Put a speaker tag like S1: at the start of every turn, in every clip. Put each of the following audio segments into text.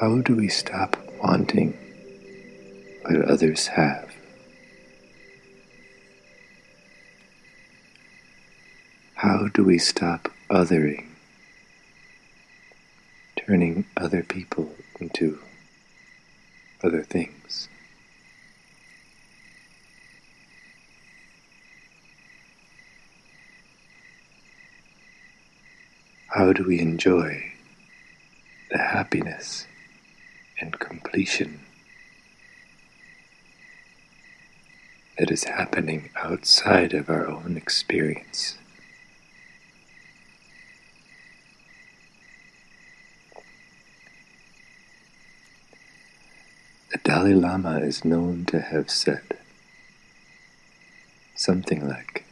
S1: How do we stop wanting what others have? How do we stop othering, turning other people into other things? How do we enjoy the happiness and completion that is happening outside of our own experience? The Dalai Lama is known to have said something like,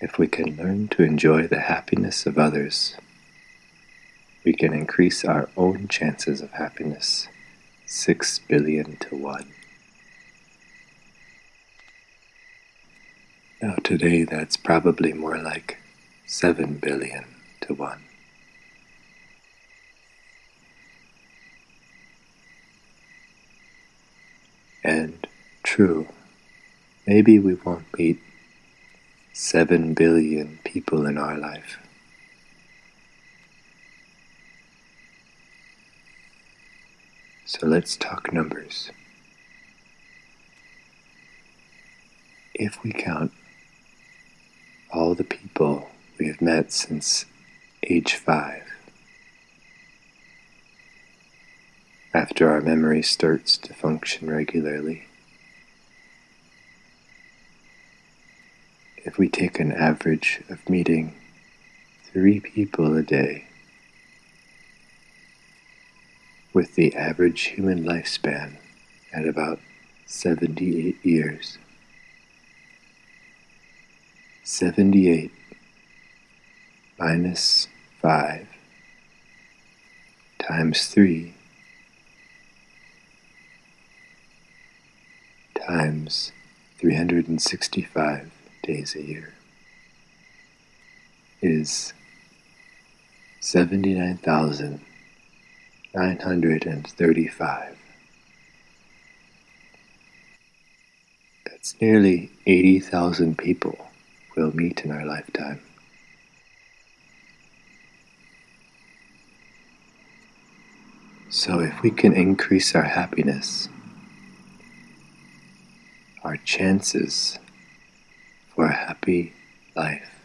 S1: if we can learn to enjoy the happiness of others, we can increase our own chances of happiness six billion to one. Now, today that's probably more like seven billion to one. And true, maybe we won't meet seven billion people in our life. So let's talk numbers. If we count all the people we have met since age five, after our memory starts to function regularly, if we take an average of meeting three people a day, with the average human lifespan at about 78 years. 78 minus 5 times 3 times 365 days a year is 79,935. That's nearly 80,000 people we'll meet in our lifetime. So, if we can increase our happiness, our chances for a happy life.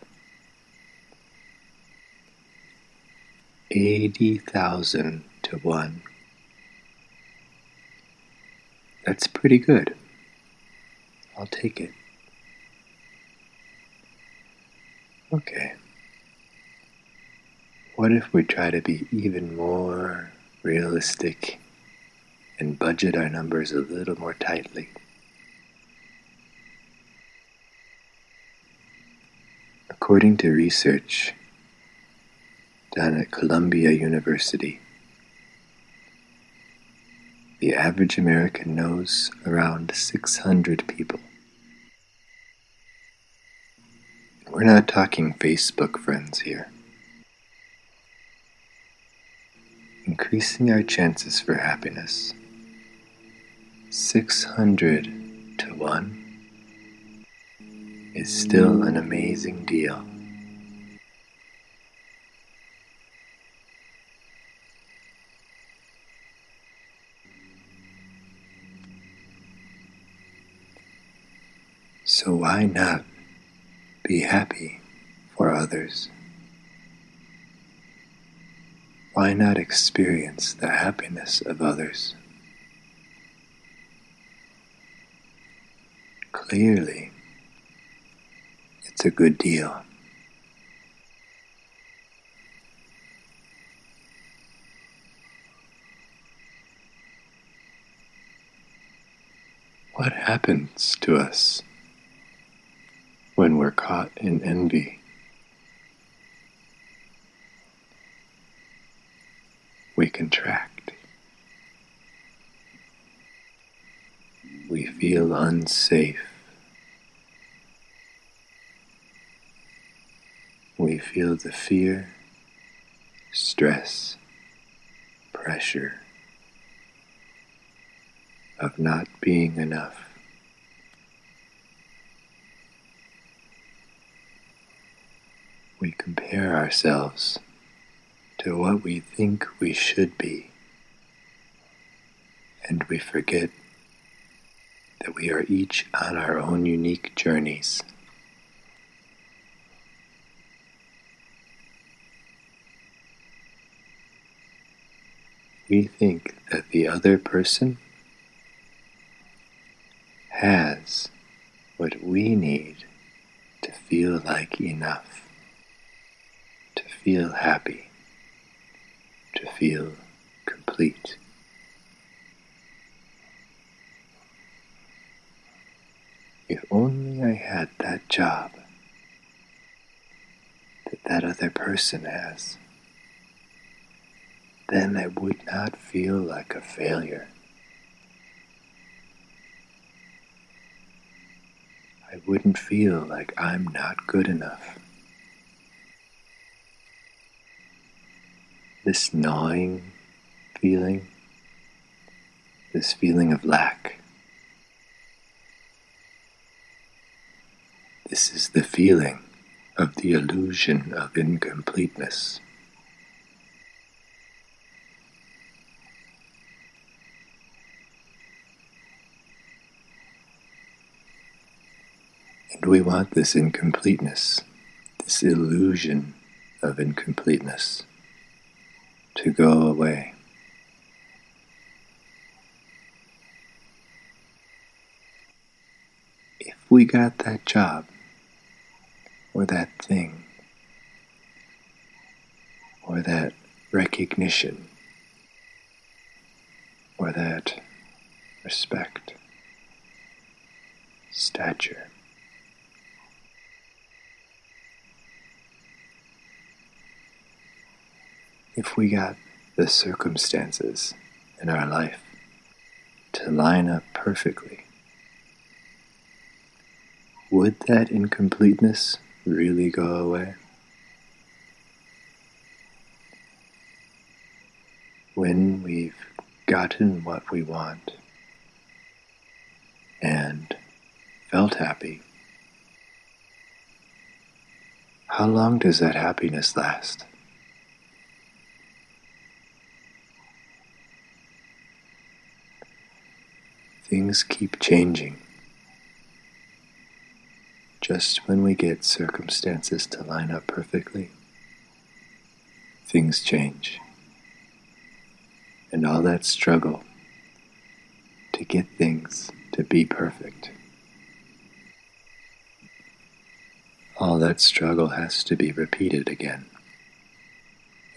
S1: 80,000 to 1. That's pretty good. I'll take it. Okay. What if we try to be even more realistic and budget our numbers a little more tightly? According to research done at Columbia University, the average American knows around 600 people. We're not talking Facebook friends here. Increasing our chances for happiness 600 to 1 is still an amazing deal. So why not be happy for others? Why not experience the happiness of others? Clearly, it's a good deal. What happens to us when we're caught in envy? We contract. We feel unsafe. we feel the fear, stress, pressure of not being enough. We compare ourselves to what we think we should be, and we forget that we are each on our own unique journeys. We think that the other person has what we need to feel like enough, feel happy, to feel complete. If only I had that job that that other person has, then I would not feel like a failure. I wouldn't feel like I'm not good enough. This gnawing feeling, this feeling of lack, This is the feeling of the illusion of incompleteness. And we want this incompleteness, this illusion of incompleteness, to go away. If we got that job, or that thing, or that recognition, or that respect, stature. If we got the circumstances in our life to line up perfectly, would that incompleteness really go away. When we've gotten what we want and felt happy, how long does that happiness last? Things keep changing just when we get circumstances to line up perfectly, things change. And all that struggle to get things to be perfect, all that struggle has to be repeated again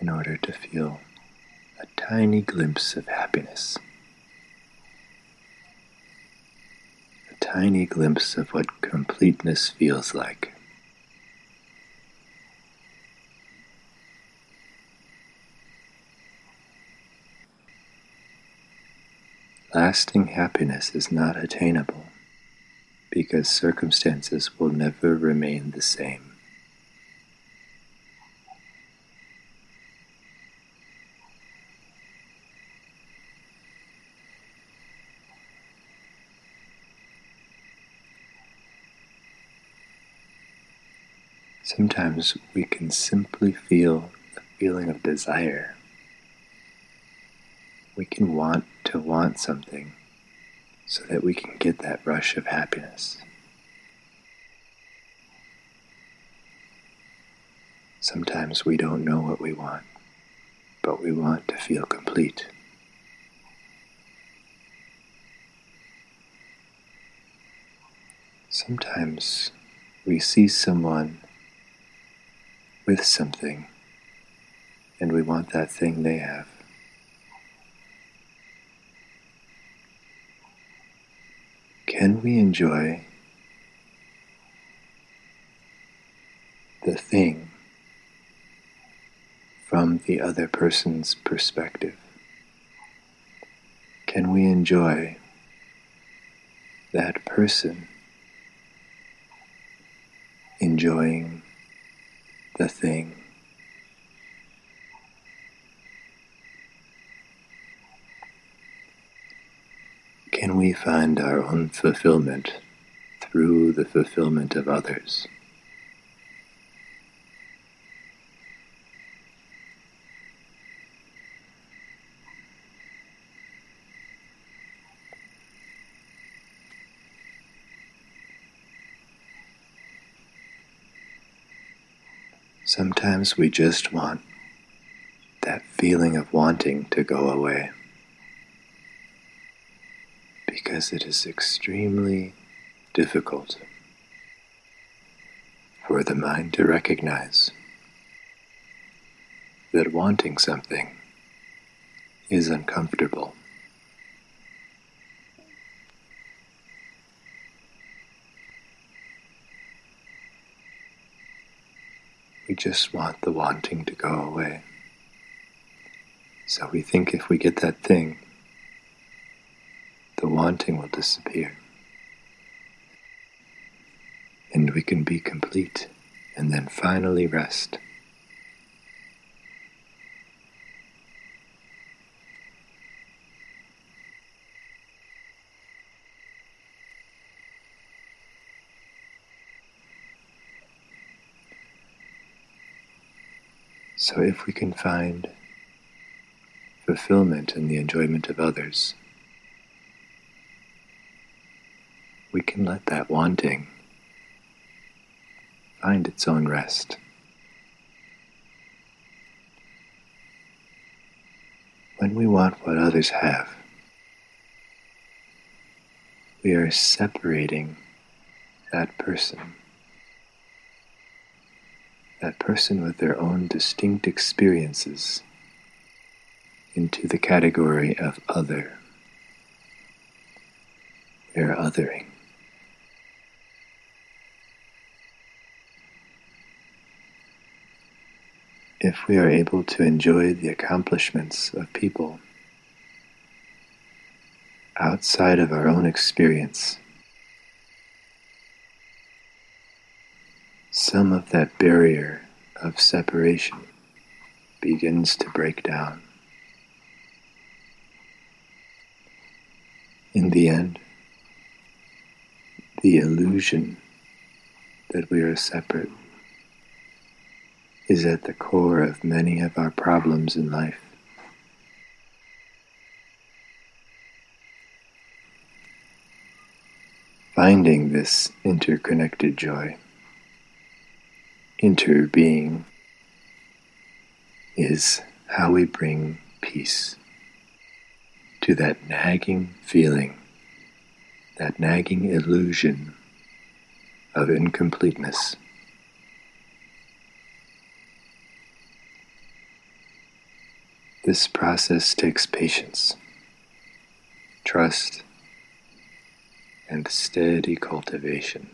S1: in order to feel a tiny glimpse of happiness. Tiny glimpse of what completeness feels like. Lasting happiness is not attainable because circumstances will never remain the same. Sometimes we can simply feel a feeling of desire. We can want to want something so that we can get that rush of happiness. Sometimes we don't know what we want, but we want to feel complete. Sometimes we see someone with something, and we want that thing they have. Can we enjoy the thing from the other person's perspective? Can we enjoy that person enjoying the thing. Can we find our own fulfillment through the fulfillment of others? Sometimes we just want that feeling of wanting to go away because it is extremely difficult for the mind to recognize that wanting something is uncomfortable. We just want the wanting to go away. So we think if we get that thing, the wanting will disappear. And we can be complete and then finally rest. So, if we can find fulfillment in the enjoyment of others, we can let that wanting find its own rest. When we want what others have, we are separating that person that person with their own distinct experiences into the category of other. They're othering. If we are able to enjoy the accomplishments of people outside of our own experience, some of that barrier of separation begins to break down. In the end, the illusion that we are separate is at the core of many of our problems in life. Finding this interconnected joy interbeing is how we bring peace to that nagging feeling, that nagging illusion of incompleteness. This process takes patience, trust, and steady cultivation.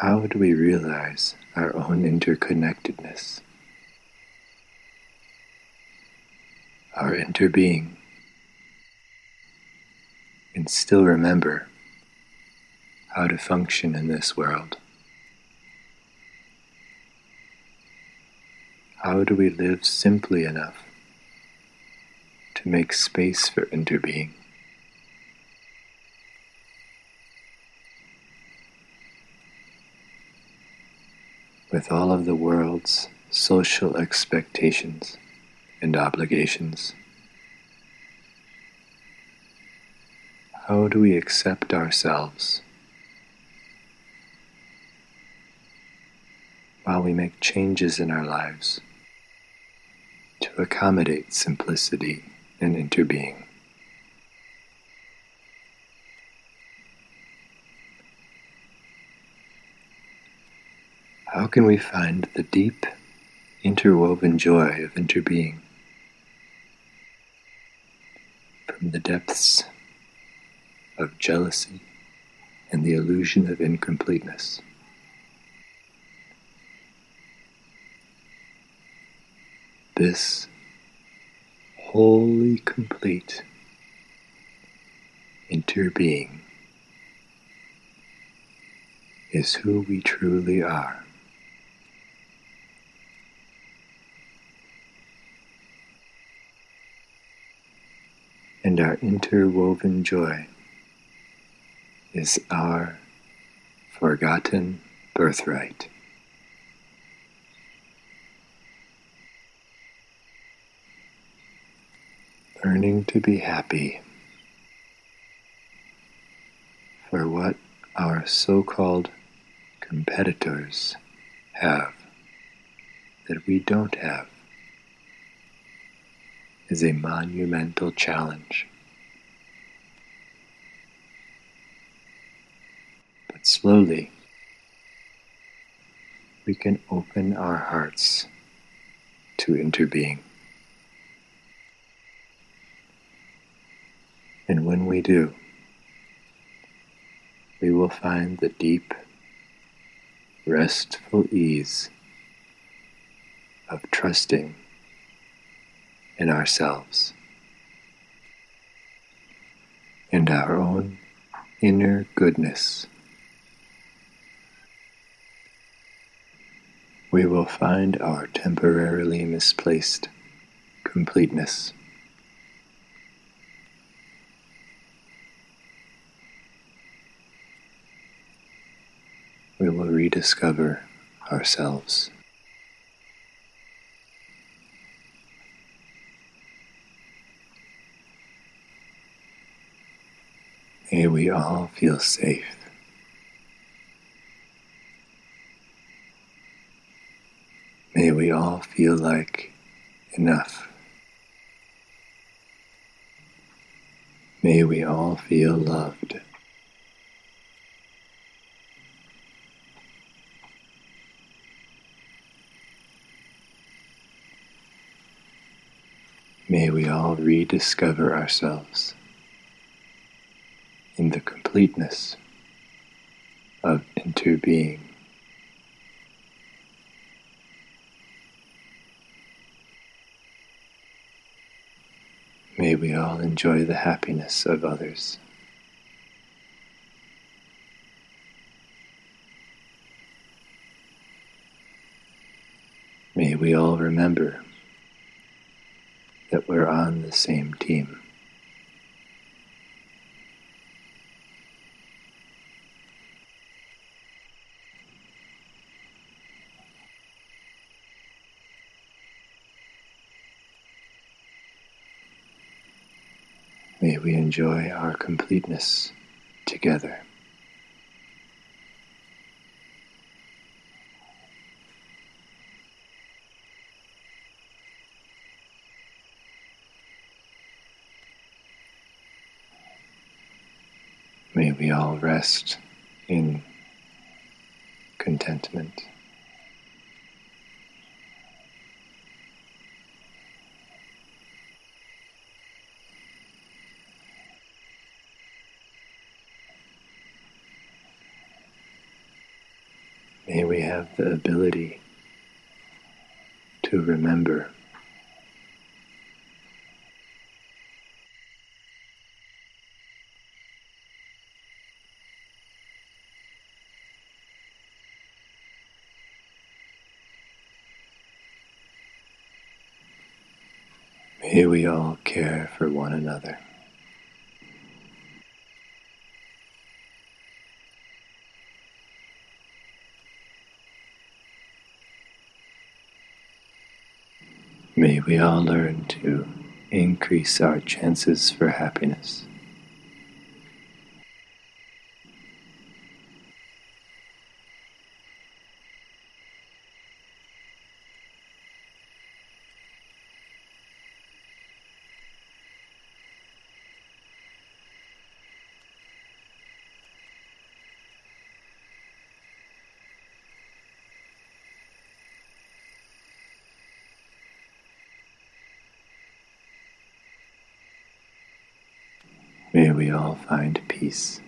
S1: How do we realize our own interconnectedness? Our interbeing, and still remember how to function in this world. How do we live simply enough to make space for interbeing? With all of the world's social expectations and obligations. How do we accept ourselves while we make changes in our lives to accommodate simplicity and interbeing? Can we find the deep, interwoven joy of interbeing from the depths of jealousy and the illusion of incompleteness? This wholly complete interbeing is who we truly are. And our interwoven joy is our forgotten birthright. Learning to be happy for what our so called competitors have that we don't have is a monumental challenge. But slowly, we can open our hearts to interbeing. And when we do, we will find the deep, restful ease of trusting in ourselves and our own inner goodness. We will find our temporarily misplaced completeness. We will rediscover ourselves. May we all feel safe. May we all feel like enough. May we all feel loved. May we all rediscover ourselves in the completeness of interbeing. May we all enjoy the happiness of others. May we all remember that we're on the same team. May we enjoy our completeness together. May we all rest in contentment. May we have the ability to remember May we all care for one another. We all learn to increase our chances for happiness. May we all find peace.